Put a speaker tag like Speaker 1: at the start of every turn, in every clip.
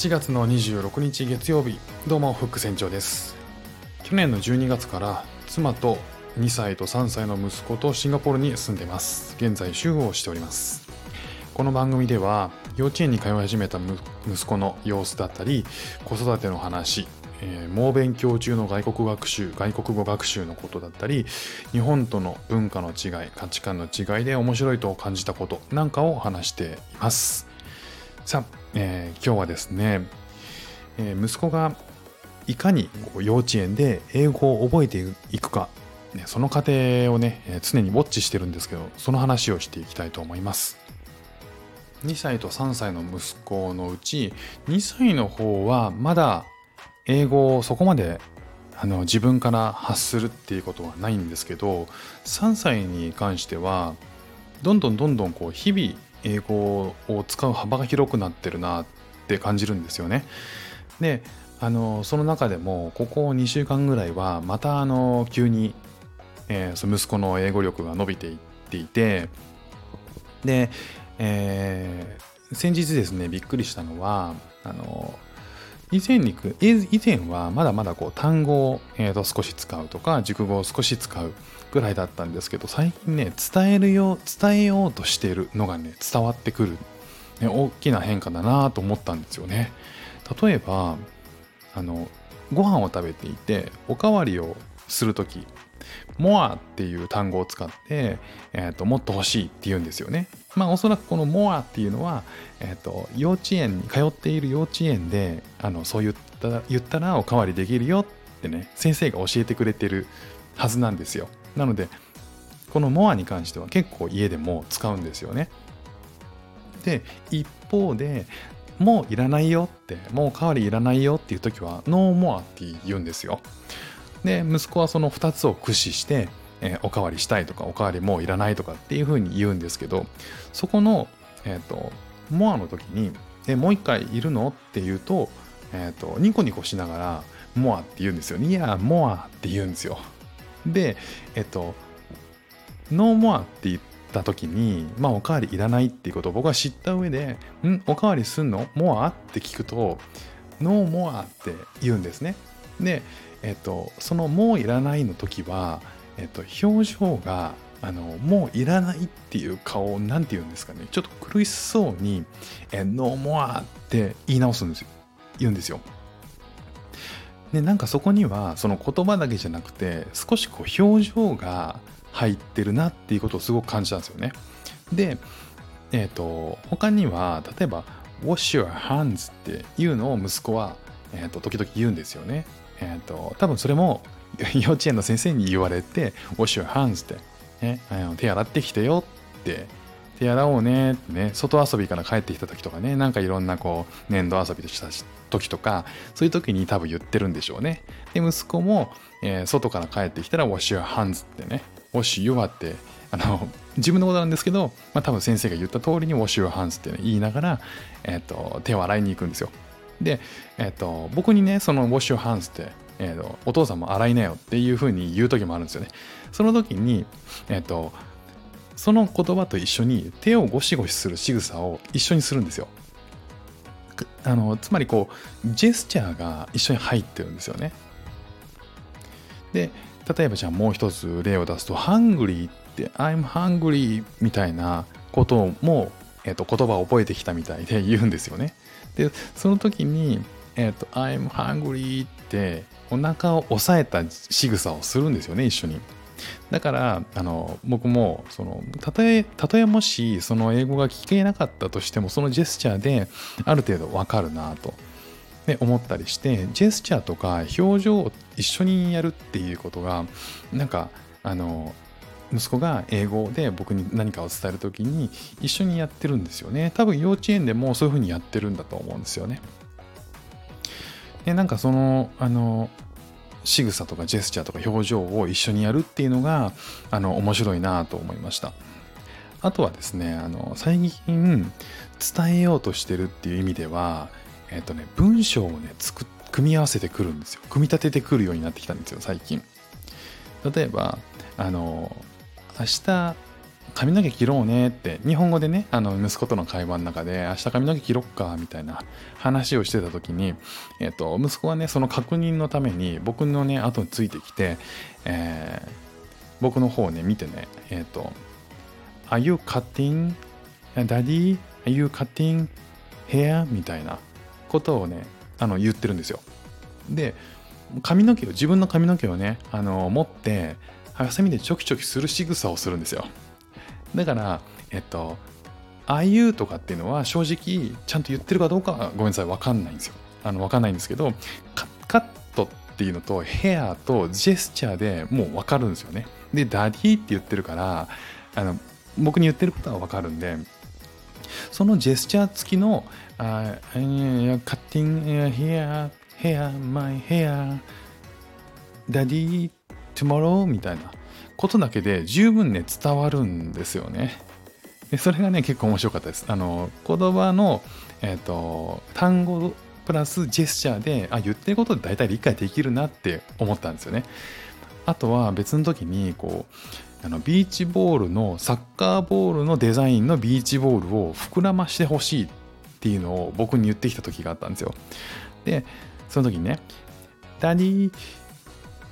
Speaker 1: 7月の26日月曜日どうもフック船長です。去年の12月から妻と2歳と3歳の息子とシンガポールに住んでいます。現在主婦をしております。この番組では幼稚園に通い始めた息子の様子だったり子育ての話えー、猛勉強中の外国学習外国語学習のことだったり日本との文化の違い価値観の違いで面白いと感じたことなんかを話しています。さあ、えー、今日はですね、えー、息子がいかに幼稚園で英語を覚えていくか、ね、その過程をね常にウォッチしてるんですけどその話をしていきたいと思います。2歳と3歳の息子のうち2歳の方はまだ英語をそこまであの自分から発するっていうことはないんですけど3歳に関してはどんどんどんどんこう日々英語を使う幅が広くなってるなって感じるんですよね。であのその中でもここ2週間ぐらいはまたあの急に、えー、その息子の英語力が伸びていっていてで、えー、先日ですねびっくりしたのはあの以前に以前はまだまだこう単語を、えー、と少し使うとか熟語を少し使うぐらいだったんですけど最近ね伝えるよう伝えようとしているのがね伝わってくる、ね、大きな変化だなと思ったんですよね例えばあのご飯を食べていておかわりをする時 more っていう単語を使って、えーと、もっと欲しいって言うんですよね。まあおそらくこの more っていうのは、えーと、幼稚園に通っている幼稚園であのそう言った言ったらおかわりできるよってね先生が教えてくれてるはずなんですよ。なのでこの more に関しては結構家でも使うんですよね。で一方でもういらないよってもうおかわりいらないよっていう時は no more って言うんですよ。で息子はその2つを駆使して、えー、おかわりしたいとかおかわりもういらないとかっていうふうに言うんですけどそこの、え、ー、とモアの時に「えもう一回いるの?」って言うと,、えーと、ニコニコしながら「モア」って言うんですよ。ねいやモアって言うんですよ。でえっ、ー、と「ノーモア」って言った時にまあおかわりいらないっていうことを僕は知った上で「ん？おかわりすんの？モア?」って聞くと「ノーモア」って言うんですね。でえっと、そのもういらないの時は、えっと、表情があのもういらないっていう顔なんて言うんですかね。ちょっと苦しそうに「えノーモア」って言い直すんですよ。言うんですよ。でなんかそこにはその言葉だけじゃなくて少しこう表情が入ってるなっていうことをすごく感じたんですよね。でえっ、ー、と他には例えば「wash your hands」っていうのを息子は、えーと時々言うんですよね。えっ、ー、と、多分それも 幼稚園の先生に言われて、wash your hands って、ね、手洗ってきてよって、手洗おうねってね、外遊びから帰ってきた時とかね、なんかいろんなこう、粘土遊びした時とか、そういう時に多分言ってるんでしょうね。で、息子も、えー、外から帰ってきたら wash your hands ってね、wash your って、あの、自分のことなんですけど、まあ多分先生が言った通りに wash your hands って、ね、言いながら、えっ、ー、と、手を洗いに行くんですよ。で、えっと、僕にね、そのウォッシュハンズって、えっと、お父さんも洗いなよっていうふうに言う時もあるんですよね。その時に、えっと、その言葉と一緒に手をゴシゴシする仕草を一緒にするんですよ。あのつまりこうジェスチャーが一緒に入ってるんですよね。で例えばじゃあもう一つ例を出すと「hungry」って「I'm hungry」みたいなことも、えっと、言葉を覚えてきたみたいで言うんですよね。でその時に「えーと、I'm hungry」ってお腹を押さえた仕草をするんですよね一緒に。だからあの僕もそのたとえたとえもしその英語が聞けなかったとしてもそのジェスチャーである程度わかるなと、ね、思ったりしてジェスチャーとか表情を一緒にやるっていうことがなんかあの息子が英語で僕に何かを伝える時に一緒にやってるんですよね。多分幼稚園でもそういうふうにやってるんだと思うんですよね。でなんかそのあの仕草とかジェスチャーとか表情を一緒にやるっていうのがあの面白いなと思いました。あとはですねあの最近伝えようとしてるっていう意味ではえっ、とね文章をね作組み合わせてくるんですよ。組み立ててくるようになってきたんですよ最近。例えばあの明日髪の毛切ろうねって日本語でねあの息子との会話の中で明日髪の毛切ろっかみたいな話をしてた時に、えーと、息子はねその確認のために僕のね後についてきて、えー、僕の方をね見てねえっ、ー、と「Are you cutting? Daddy? Are you cutting hair?」みたいなことをねあの言ってるんですよで髪の毛を自分の髪の毛をねあの持ってハサミでチョキチョキする仕草をするんですよだからえっとああいうとかっていうのは正直ちゃんと言ってるかどうかはごめんなさい分かんないんですよ。あの分かんないんですけど cut っていうのと hair とジェスチャーでもう分かるんですよね。で daddy って言ってるからあの僕に言ってることは分かるんでそのジェスチャー付きのあカッティングヘアヘアマイヘアダディ tomorrow みたいな。ことだけで十分ね伝わるんですよね。でそれがね結構面白かったです。あの言葉の、えーと、単語プラスジェスチャーであ言ってることで大体理解できるなって思ったんですよね。あとは別の時にこうあのビーチボールのサッカーボールのデザインのビーチボールを膨らましてほしいっていうのを僕に言ってきた時があったんですよ。でその時にね「ダディ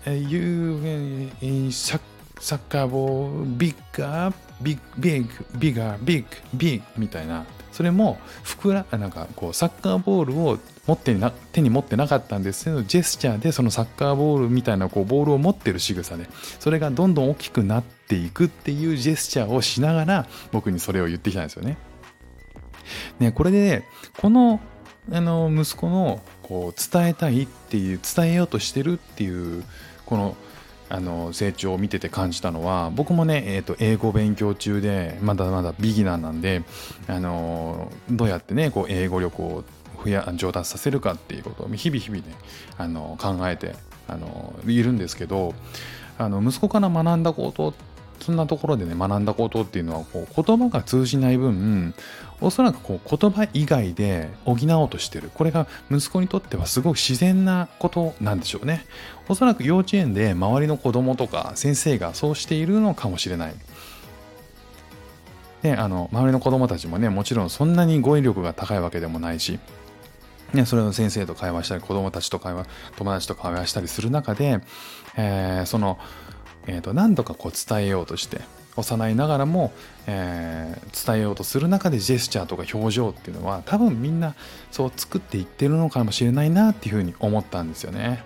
Speaker 1: you suck サッカーボールビッガービッグビッグビガービッグビッグみたいなそれも膨らなんかこうサッカーボールを持ってな手に持ってなかったんですけどジェスチャーでそのサッカーボールみたいなこうボールを持ってる仕草でそれがどんどん大きくなっていくっていうジェスチャーをしながら僕にそれを言ってきたんですよね。ねこれでこのあの息子のこう伝えたいっていう伝えようとしてるっていうこのあの成長を見てて感じたのは僕もね、えーと、英語勉強中でまだまだビギナーなんであのどうやってねこう英語力を増や上達させるかっていうことを日々日々ねあの考えてあのいるんですけどあの息子から学んだことっそんなところでね学んだことっていうのはこう言葉が通じない分おそらくこう言葉以外で補おうとしてる。これが息子にとってはすごく自然なことなんでしょうね。おそらく幼稚園で周りの子供とか先生がそうしているのかもしれない。であの周りの子供たちもねもちろんそんなに語彙力が高いわけでもないしね、それを先生と会話したり子供たちと会話友達と会話したりする中で、えー、そのえー、と何度かこう伝えようとして幼いながらも、えー、伝えようとする中でジェスチャーとか表情っていうのは多分みんなそう作っていってるのかもしれないなっていうふうに思ったんですよね。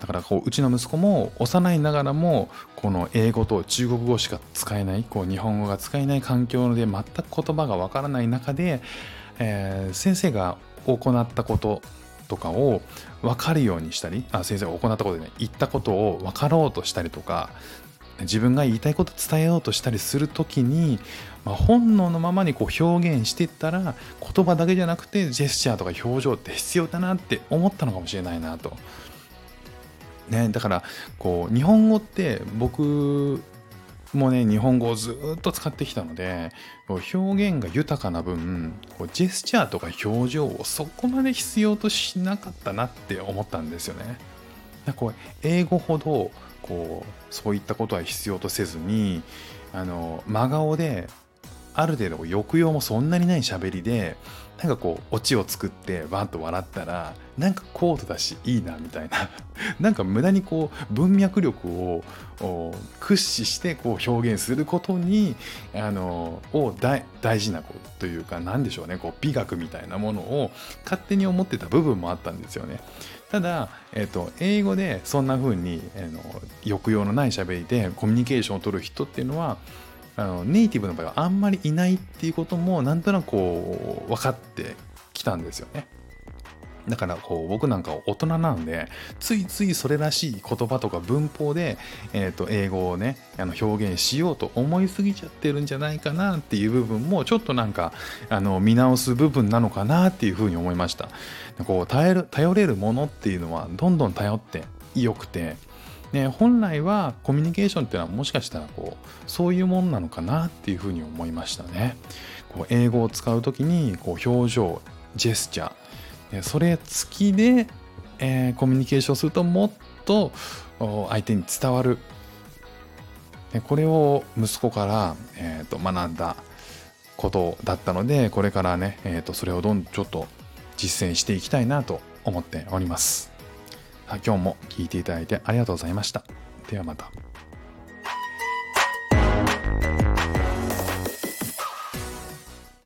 Speaker 1: だからこううちの息子も幼いながらもこの英語と中国語しか使えないこう日本語が使えない環境で全く言葉がわからない中で、えー、先生が行ったこととかを分かるようにしたりあ先生が行ったことでね言ったことを分かろうとしたりとか自分が言いたいこと伝えようとしたりする時に、まあ、本能のままにこう表現していったら言葉だけじゃなくてジェスチャーとか表情って必要だなって思ったのかもしれないなと。ね、だからこう日本語って僕もうね日本語をずっと使ってきたので表現が豊かな分ジェスチャーとか表情をそこまで必要としなかったなって思ったんですよね。こう英語ほどこうそういったことは必要とせずにあの真顔である程度抑揚もそんなにない喋りでなんかこうオチを作ってバーンと笑ったらなんか高度だしいいなみたいな なんか無駄にこう文脈力を駆使してこう表現することにあのを大事なことというか何でしょうねこう美学みたいなものを勝手に思ってた部分もあったんですよね。ただ、えーと、英語でそんな風に、えー、の抑揚のない喋りでコミュニケーションを取る人っていうのはあのネイティブの場合はあんまりいないっていうこともなんとなくこう分かってきたんですよね。だからこう僕なんか大人なんでついついそれらしい言葉とか文法で、えー、と英語をねあの表現しようと思いすぎちゃってるんじゃないかなっていう部分もちょっとなんかあの見直す部分なのかなっていうふうに思いましたこう頼る頼れるものっていうのはどんどん頼ってよくてね、本来はコミュニケーションっていうのはもしかしたらこうそういうもんなのかなっていうふうに思いましたね。こう英語を使う時にこう表情ジェスチャーそれ付きで、えー、コミュニケーションするともっと相手に伝わるこれを息子から、えー、と学んだことだったのでこれからね、えー、とそれをどんどんちょっと実践していきたいなと思っております。今日も聞いていただいてありがとうございました。ではまた。